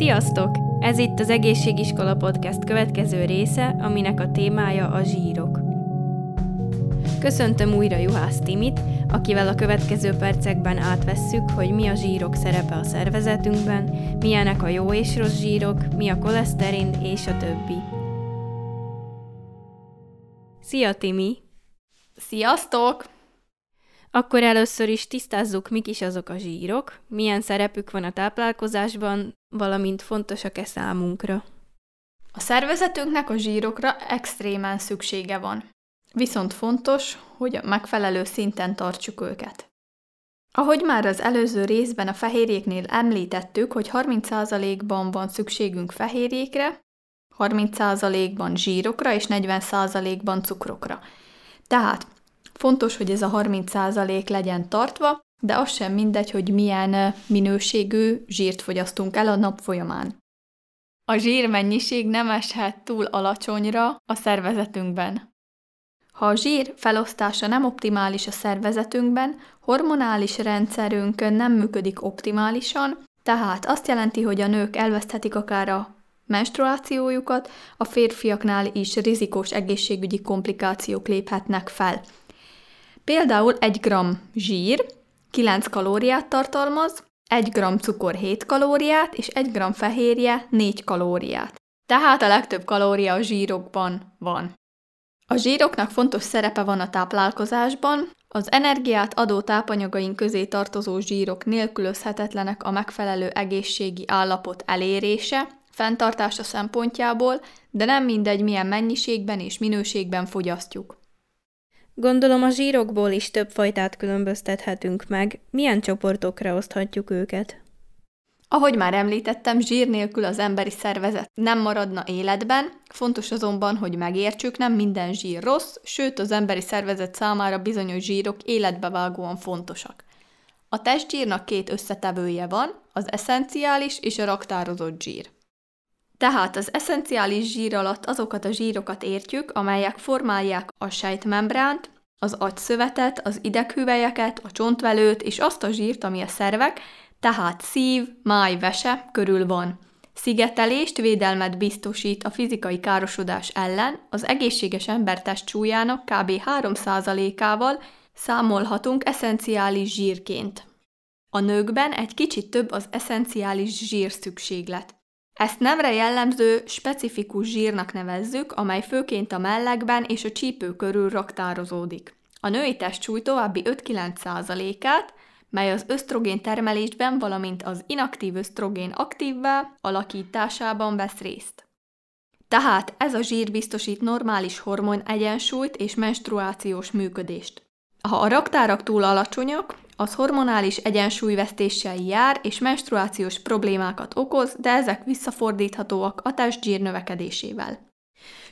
Sziasztok! Ez itt az Egészségiskola Podcast következő része, aminek a témája a zsírok. Köszöntöm újra Juhász Timit, akivel a következő percekben átvesszük, hogy mi a zsírok szerepe a szervezetünkben, milyenek a jó és rossz zsírok, mi a koleszterin és a többi. Szia Timi! Sziasztok! Akkor először is tisztázzuk, mik is azok a zsírok, milyen szerepük van a táplálkozásban, valamint fontosak-e számunkra. A szervezetünknek a zsírokra extrémen szüksége van. Viszont fontos, hogy a megfelelő szinten tartsuk őket. Ahogy már az előző részben a fehérjéknél említettük, hogy 30%-ban van szükségünk fehérjékre, 30%-ban zsírokra és 40%-ban cukrokra. Tehát Fontos, hogy ez a 30% legyen tartva, de az sem mindegy, hogy milyen minőségű zsírt fogyasztunk el a nap folyamán. A zsírmennyiség nem eshet túl alacsonyra a szervezetünkben. Ha a zsír felosztása nem optimális a szervezetünkben, hormonális rendszerünk nem működik optimálisan, tehát azt jelenti, hogy a nők elveszthetik akár a menstruációjukat, a férfiaknál is rizikós egészségügyi komplikációk léphetnek fel. Például 1 g zsír 9 kalóriát tartalmaz, 1 g cukor 7 kalóriát, és 1 g fehérje 4 kalóriát. Tehát a legtöbb kalória a zsírokban van. A zsíroknak fontos szerepe van a táplálkozásban, az energiát adó tápanyagaink közé tartozó zsírok nélkülözhetetlenek a megfelelő egészségi állapot elérése, fenntartása szempontjából, de nem mindegy, milyen mennyiségben és minőségben fogyasztjuk. Gondolom a zsírokból is több fajtát különböztethetünk meg. Milyen csoportokra oszthatjuk őket? Ahogy már említettem, zsír nélkül az emberi szervezet nem maradna életben, fontos azonban, hogy megértsük, nem minden zsír rossz, sőt az emberi szervezet számára bizonyos zsírok életbevágóan fontosak. A testzsírnak két összetevője van, az eszenciális és a raktározott zsír. Tehát az eszenciális zsír alatt azokat a zsírokat értjük, amelyek formálják a sejtmembránt, az agyszövetet, az ideghüvelyeket, a csontvelőt és azt a zsírt, ami a szervek, tehát szív, máj, vese körül van. Szigetelést, védelmet biztosít a fizikai károsodás ellen, az egészséges ember testsúlyának kb. 3%-ával számolhatunk eszenciális zsírként. A nőkben egy kicsit több az eszenciális zsír szükséglet. Ezt nemre jellemző, specifikus zsírnak nevezzük, amely főként a mellekben és a csípő körül raktározódik. A női testsúly további 5-9%-át, mely az ösztrogén termelésben, valamint az inaktív ösztrogén aktívvá alakításában vesz részt. Tehát ez a zsír biztosít normális hormon egyensúlyt és menstruációs működést. Ha a raktárak túl alacsonyak, az hormonális egyensúlyvesztéssel jár és menstruációs problémákat okoz, de ezek visszafordíthatóak a testzsír növekedésével.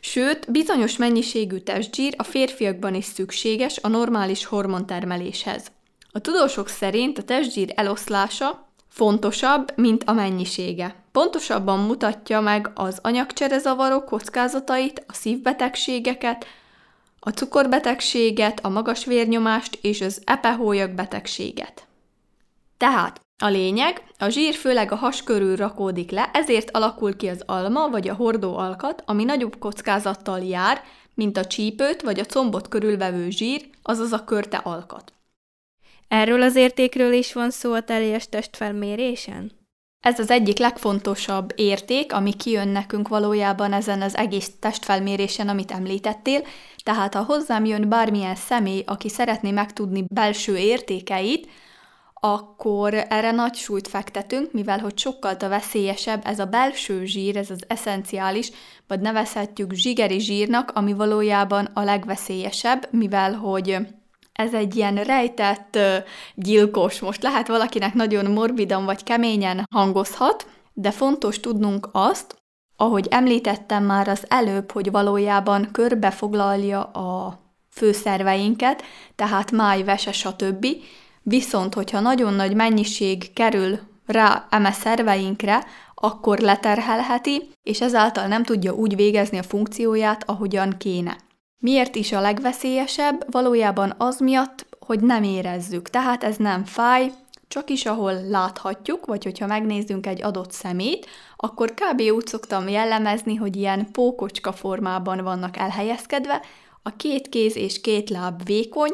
Sőt, bizonyos mennyiségű testzsír a férfiakban is szükséges a normális hormontermeléshez. A tudósok szerint a testzsír eloszlása fontosabb, mint a mennyisége. Pontosabban mutatja meg az anyagcserezavarok kockázatait, a szívbetegségeket, a cukorbetegséget, a magas vérnyomást és az epehólyak betegséget. Tehát a lényeg, a zsír főleg a has körül rakódik le, ezért alakul ki az alma vagy a hordó alkat, ami nagyobb kockázattal jár, mint a csípőt vagy a combot körülvevő zsír, azaz a körte alkat. Erről az értékről is van szó a teljes testfelmérésen? Ez az egyik legfontosabb érték, ami kijön nekünk valójában ezen az egész testfelmérésen, amit említettél, tehát ha hozzám jön bármilyen személy, aki szeretné megtudni belső értékeit, akkor erre nagy súlyt fektetünk, mivel hogy sokkal a veszélyesebb ez a belső zsír, ez az eszenciális, vagy nevezhetjük zsigeri zsírnak, ami valójában a legveszélyesebb, mivel hogy ez egy ilyen rejtett gyilkos. Most lehet valakinek nagyon morbidan vagy keményen hangozhat, de fontos tudnunk azt, ahogy említettem már az előbb, hogy valójában körbefoglalja a főszerveinket, tehát máj, vese, stb. Viszont, hogyha nagyon nagy mennyiség kerül rá eme szerveinkre, akkor leterhelheti, és ezáltal nem tudja úgy végezni a funkcióját, ahogyan kéne. Miért is a legveszélyesebb? Valójában az miatt, hogy nem érezzük. Tehát ez nem fáj, csak is ahol láthatjuk, vagy hogyha megnézzünk egy adott szemét, akkor kb. úgy szoktam jellemezni, hogy ilyen pókocska formában vannak elhelyezkedve, a két kéz és két láb vékony,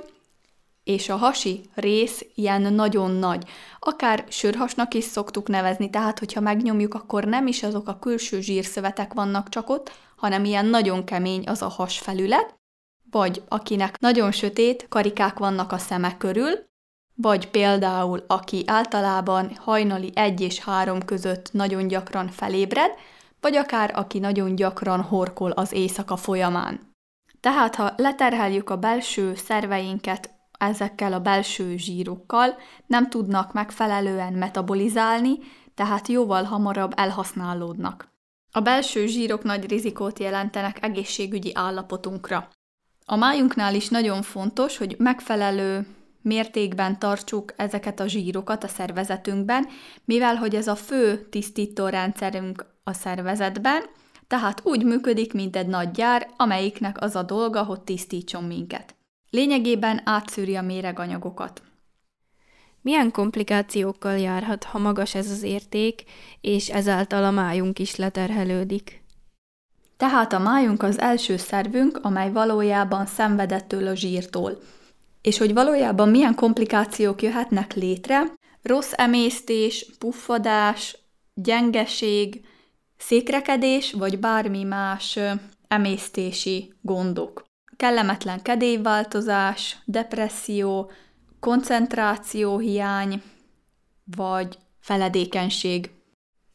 és a hasi rész ilyen nagyon nagy. Akár sörhasnak is szoktuk nevezni, tehát hogyha megnyomjuk, akkor nem is azok a külső zsírszövetek vannak csak ott, hanem ilyen nagyon kemény az a hasfelület, vagy akinek nagyon sötét karikák vannak a szeme körül, vagy például aki általában hajnali 1 és 3 között nagyon gyakran felébred, vagy akár aki nagyon gyakran horkol az éjszaka folyamán. Tehát, ha leterheljük a belső szerveinket ezekkel a belső zsírokkal, nem tudnak megfelelően metabolizálni, tehát jóval hamarabb elhasználódnak. A belső zsírok nagy rizikót jelentenek egészségügyi állapotunkra. A májunknál is nagyon fontos, hogy megfelelő mértékben tartsuk ezeket a zsírokat a szervezetünkben, mivel hogy ez a fő tisztítórendszerünk a szervezetben, tehát úgy működik, mint egy nagy gyár, amelyiknek az a dolga, hogy tisztítson minket. Lényegében átszűri a méreganyagokat. Milyen komplikációkkal járhat, ha magas ez az érték, és ezáltal a májunk is leterhelődik? Tehát a májunk az első szervünk, amely valójában szenvedettől a zsírtól. És hogy valójában milyen komplikációk jöhetnek létre, rossz emésztés, puffadás, gyengeség, székrekedés vagy bármi más emésztési gondok. Kellemetlen kedélyváltozás, depresszió, koncentrációhiány vagy feledékenység.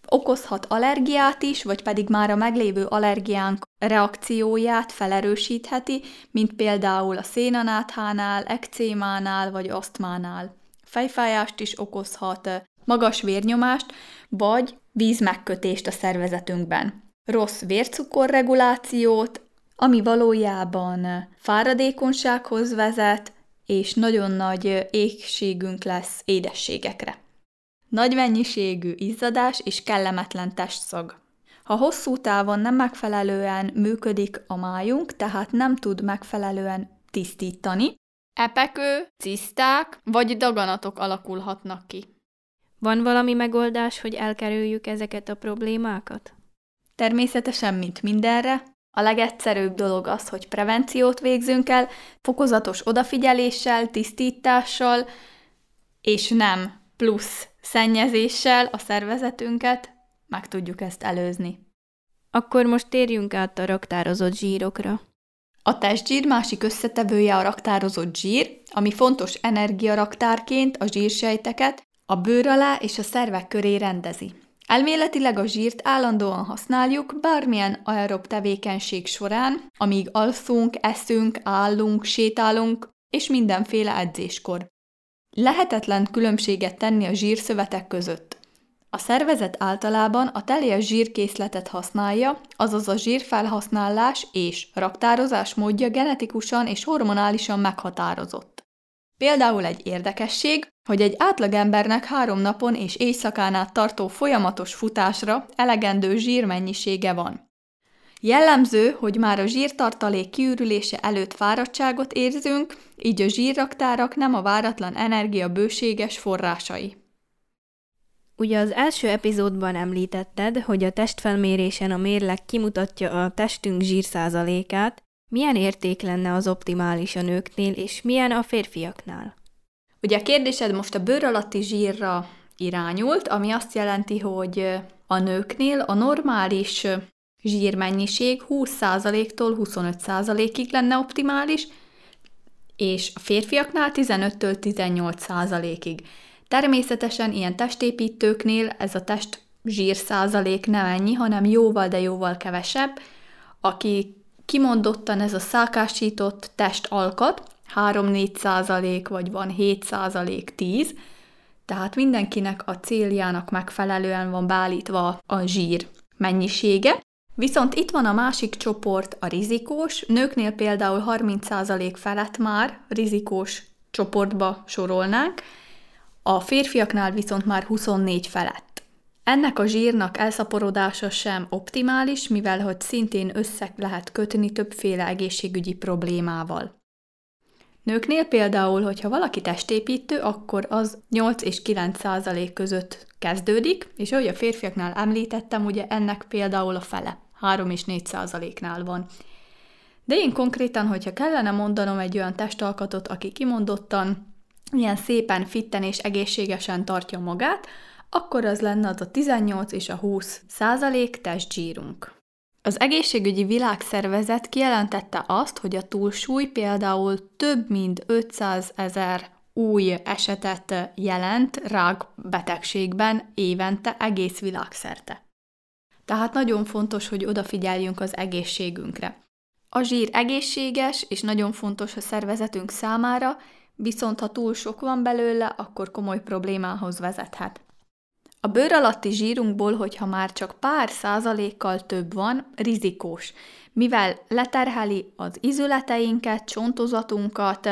Okozhat allergiát is, vagy pedig már a meglévő allergiánk reakcióját felerősítheti, mint például a szénanáthánál, ekcémánál vagy asztmánál. Fejfájást is okozhat, magas vérnyomást, vagy vízmegkötést a szervezetünkben. Rossz vércukorregulációt, ami valójában fáradékonysághoz vezet, és nagyon nagy égségünk lesz édességekre. Nagy mennyiségű izzadás és kellemetlen testszag. Ha hosszú távon nem megfelelően működik a májunk, tehát nem tud megfelelően tisztítani, epekő, ciszták vagy daganatok alakulhatnak ki. Van valami megoldás, hogy elkerüljük ezeket a problémákat? Természetesen, mint mindenre, a legegyszerűbb dolog az, hogy prevenciót végzünk el, fokozatos odafigyeléssel, tisztítással, és nem plusz szennyezéssel a szervezetünket meg tudjuk ezt előzni. Akkor most térjünk át a raktározott zsírokra. A testzsír másik összetevője a raktározott zsír, ami fontos energiaraktárként a zsírsejteket a bőr alá és a szervek köré rendezi. Elméletileg a zsírt állandóan használjuk bármilyen aerob tevékenység során, amíg alszunk, eszünk, állunk, sétálunk, és mindenféle edzéskor. Lehetetlen különbséget tenni a zsírszövetek között. A szervezet általában a teljes zsírkészletet használja, azaz a zsírfelhasználás és raktározás módja genetikusan és hormonálisan meghatározott. Például egy érdekesség, hogy egy átlagembernek három napon és éjszakán át tartó folyamatos futásra elegendő zsírmennyisége van. Jellemző, hogy már a zsírtartalék kiürülése előtt fáradtságot érzünk, így a zsírraktárak nem a váratlan energia bőséges forrásai. Ugye az első epizódban említetted, hogy a testfelmérésen a mérleg kimutatja a testünk zsírszázalékát, milyen érték lenne az optimális a nőknél, és milyen a férfiaknál? Ugye a kérdésed most a bőr alatti zsírra irányult, ami azt jelenti, hogy a nőknél a normális zsírmennyiség 20%-tól 25%-ig lenne optimális, és a férfiaknál 15-től 18%-ig. Természetesen ilyen testépítőknél ez a test zsír százalék nem ennyi, hanem jóval, de jóval kevesebb. Aki kimondottan ez a szákásított testalkat, 3-4 százalék, vagy van 7 százalék 10, tehát mindenkinek a céljának megfelelően van beállítva a zsír mennyisége. Viszont itt van a másik csoport, a rizikós. Nőknél például 30% felett már rizikós csoportba sorolnánk, a férfiaknál viszont már 24 felett. Ennek a zsírnak elszaporodása sem optimális, mivel hogy szintén össze lehet kötni többféle egészségügyi problémával. Nőknél például, hogyha valaki testépítő, akkor az 8 és 9 százalék között kezdődik, és ahogy a férfiaknál említettem, ugye ennek például a fele, 3 és 4 százaléknál van. De én konkrétan, hogyha kellene mondanom egy olyan testalkatot, aki kimondottan ilyen szépen, fitten és egészségesen tartja magát, akkor az lenne az a 18 és a 20 százalék testzsírunk. Az egészségügyi világszervezet kijelentette azt, hogy a túlsúly például több mint 500 ezer új esetet jelent rák betegségben évente egész világszerte. Tehát nagyon fontos, hogy odafigyeljünk az egészségünkre. A zsír egészséges és nagyon fontos a szervezetünk számára, viszont ha túl sok van belőle, akkor komoly problémához vezethet. A bőr alatti zsírunkból, hogyha már csak pár százalékkal több van, rizikós, mivel leterheli az izületeinket, csontozatunkat,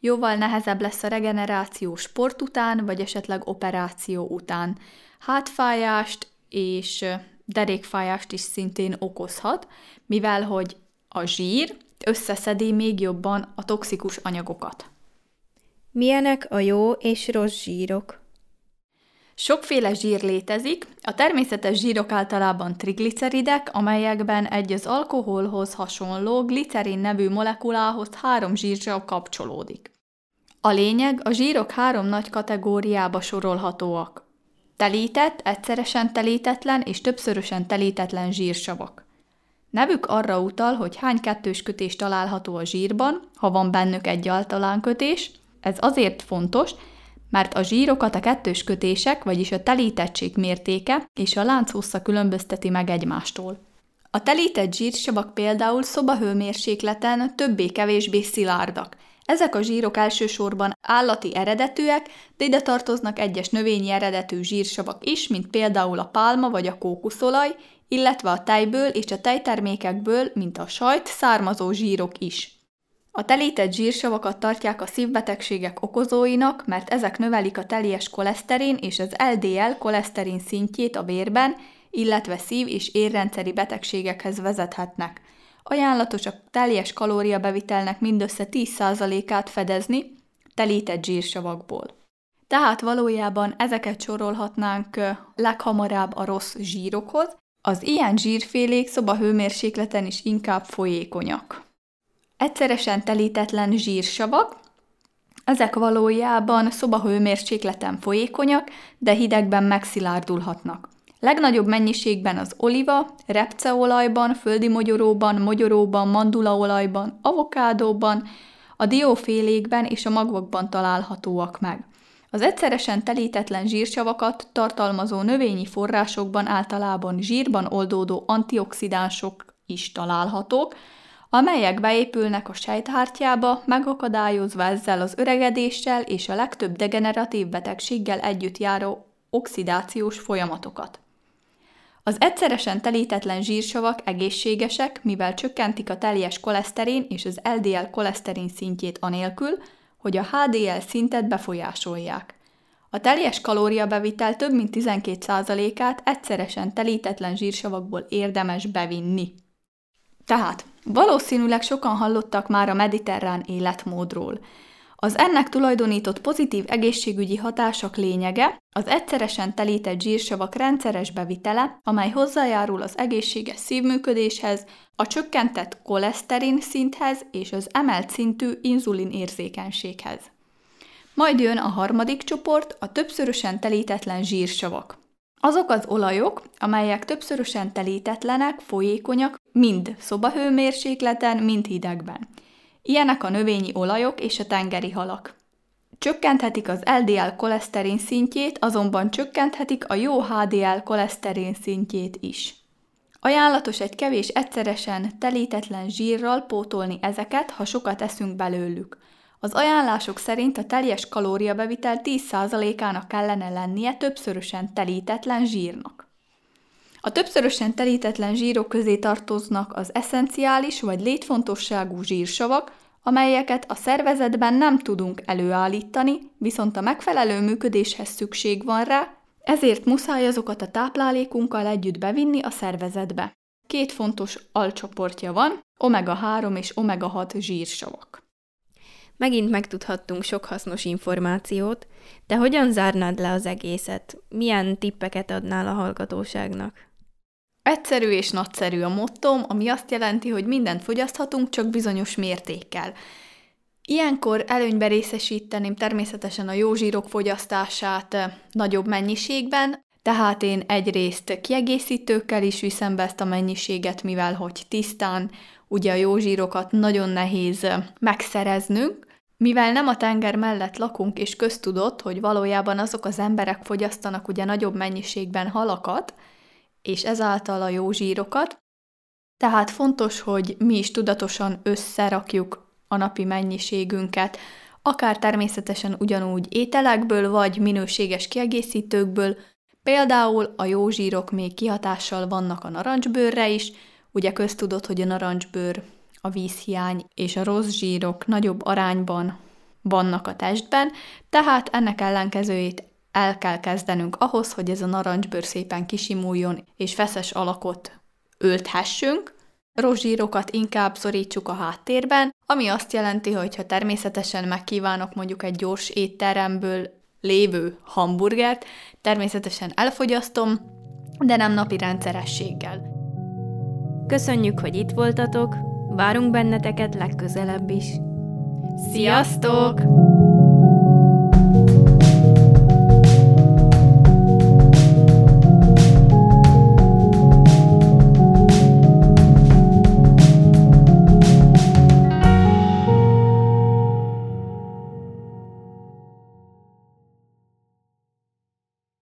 jóval nehezebb lesz a regeneráció sport után, vagy esetleg operáció után. Hátfájást és derékfájást is szintén okozhat, mivel hogy a zsír összeszedi még jobban a toxikus anyagokat. Milyenek a jó és rossz zsírok? Sokféle zsír létezik, a természetes zsírok általában trigliceridek, amelyekben egy az alkoholhoz hasonló glicerin nevű molekulához három zsírsav kapcsolódik. A lényeg, a zsírok három nagy kategóriába sorolhatóak. Telített, egyszeresen telítetlen és többszörösen telítetlen zsírsavak. Nevük arra utal, hogy hány kettős kötés található a zsírban, ha van bennük egyáltalán kötés. Ez azért fontos, mert a zsírokat a kettős kötések, vagyis a telítettség mértéke és a lánc hossza különbözteti meg egymástól. A telített zsírsavak például szobahőmérsékleten többé-kevésbé szilárdak. Ezek a zsírok elsősorban állati eredetűek, de ide tartoznak egyes növényi eredetű zsírsavak is, mint például a pálma vagy a kókuszolaj, illetve a tejből és a tejtermékekből, mint a sajt, származó zsírok is. A telített zsírsavakat tartják a szívbetegségek okozóinak, mert ezek növelik a teljes koleszterin és az LDL koleszterin szintjét a vérben, illetve szív- és érrendszeri betegségekhez vezethetnek. Ajánlatos a teljes kalóriabevitelnek mindössze 10%-át fedezni telített zsírsavakból. Tehát valójában ezeket sorolhatnánk leghamarabb a rossz zsírokhoz, az ilyen zsírfélék szobahőmérsékleten is inkább folyékonyak. Egyszeresen telítetlen zsírsavak, ezek valójában szobahőmérsékleten folyékonyak, de hidegben megszilárdulhatnak. Legnagyobb mennyiségben az oliva, repceolajban, földi mogyoróban, mogyoróban, mandulaolajban, avokádóban, a diófélékben és a magvakban találhatóak meg. Az egyszeresen telítetlen zsírsavakat tartalmazó növényi forrásokban általában zsírban oldódó antioxidánsok is találhatók, amelyek beépülnek a sejthártyába, megakadályozva ezzel az öregedéssel és a legtöbb degeneratív betegséggel együtt járó oxidációs folyamatokat. Az egyszeresen telítetlen zsírsavak egészségesek, mivel csökkentik a teljes koleszterin és az LDL koleszterin szintjét anélkül, hogy a HDL szintet befolyásolják. A teljes kalóriabevitel több mint 12%-át egyszeresen telítetlen zsírsavakból érdemes bevinni. Tehát valószínűleg sokan hallottak már a mediterrán életmódról. Az ennek tulajdonított pozitív egészségügyi hatások lényege az egyszeresen telített zsírsavak rendszeres bevitele, amely hozzájárul az egészséges szívműködéshez, a csökkentett koleszterin szinthez és az emelt szintű inzulin érzékenységhez. Majd jön a harmadik csoport, a többszörösen telítetlen zsírsavak. Azok az olajok, amelyek többszörösen telítetlenek, folyékonyak, mind szobahőmérsékleten, mind hidegben. Ilyenek a növényi olajok és a tengeri halak. Csökkenthetik az LDL koleszterin szintjét, azonban csökkenthetik a jó HDL koleszterin szintjét is. Ajánlatos egy kevés egyszeresen telítetlen zsírral pótolni ezeket, ha sokat eszünk belőlük. Az ajánlások szerint a teljes kalóriabevitel 10%-ának kellene lennie többszörösen telítetlen zsírnak. A többszörösen telítetlen zsírok közé tartoznak az eszenciális vagy létfontosságú zsírsavak, amelyeket a szervezetben nem tudunk előállítani, viszont a megfelelő működéshez szükség van rá, ezért muszáj azokat a táplálékunkkal együtt bevinni a szervezetbe. Két fontos alcsoportja van, omega-3 és omega-6 zsírsavak. Megint megtudhattunk sok hasznos információt, de hogyan zárnád le az egészet? Milyen tippeket adnál a hallgatóságnak? Egyszerű és nagyszerű a mottom, ami azt jelenti, hogy mindent fogyaszthatunk, csak bizonyos mértékkel. Ilyenkor előnybe részesíteném természetesen a jó zsírok fogyasztását eh, nagyobb mennyiségben, tehát én egyrészt kiegészítőkkel is viszem be ezt a mennyiséget, mivel hogy tisztán, ugye a jó zsírokat nagyon nehéz eh, megszereznünk, mivel nem a tenger mellett lakunk, és köztudott, hogy valójában azok az emberek fogyasztanak ugye nagyobb mennyiségben halakat, és ezáltal a jó zsírokat, tehát fontos, hogy mi is tudatosan összerakjuk a napi mennyiségünket, akár természetesen ugyanúgy ételekből, vagy minőséges kiegészítőkből, például a jó zsírok még kihatással vannak a narancsbőrre is, ugye köztudott, hogy a narancsbőr, a vízhiány és a rossz zsírok nagyobb arányban vannak a testben, tehát ennek ellenkezőjét el kell kezdenünk ahhoz, hogy ez a narancsbőr szépen kisimuljon, és feszes alakot ölthessünk, rozsírokat inkább szorítsuk a háttérben, ami azt jelenti, hogy ha természetesen megkívánok mondjuk egy gyors étteremből lévő hamburgert, természetesen elfogyasztom, de nem napi rendszerességgel. Köszönjük, hogy itt voltatok, várunk benneteket legközelebb is. Sziasztok!